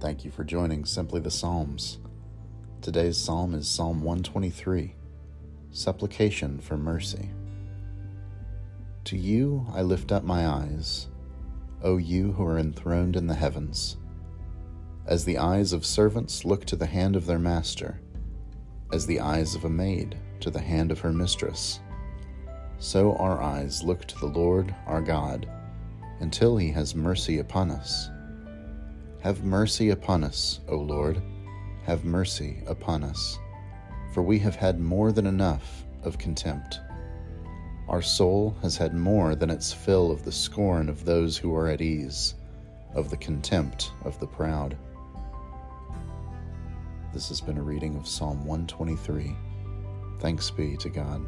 thank you for joining Simply the Psalms. Today's psalm is Psalm 123 Supplication for Mercy. To you I lift up my eyes, O you who are enthroned in the heavens. As the eyes of servants look to the hand of their master, as the eyes of a maid to the hand of her mistress, so our eyes look to the Lord our God until he has mercy upon us. Have mercy upon us, O Lord, have mercy upon us, for we have had more than enough of contempt. Our soul has had more than its fill of the scorn of those who are at ease, of the contempt of the proud. This has been a reading of Psalm 123. Thanks be to God.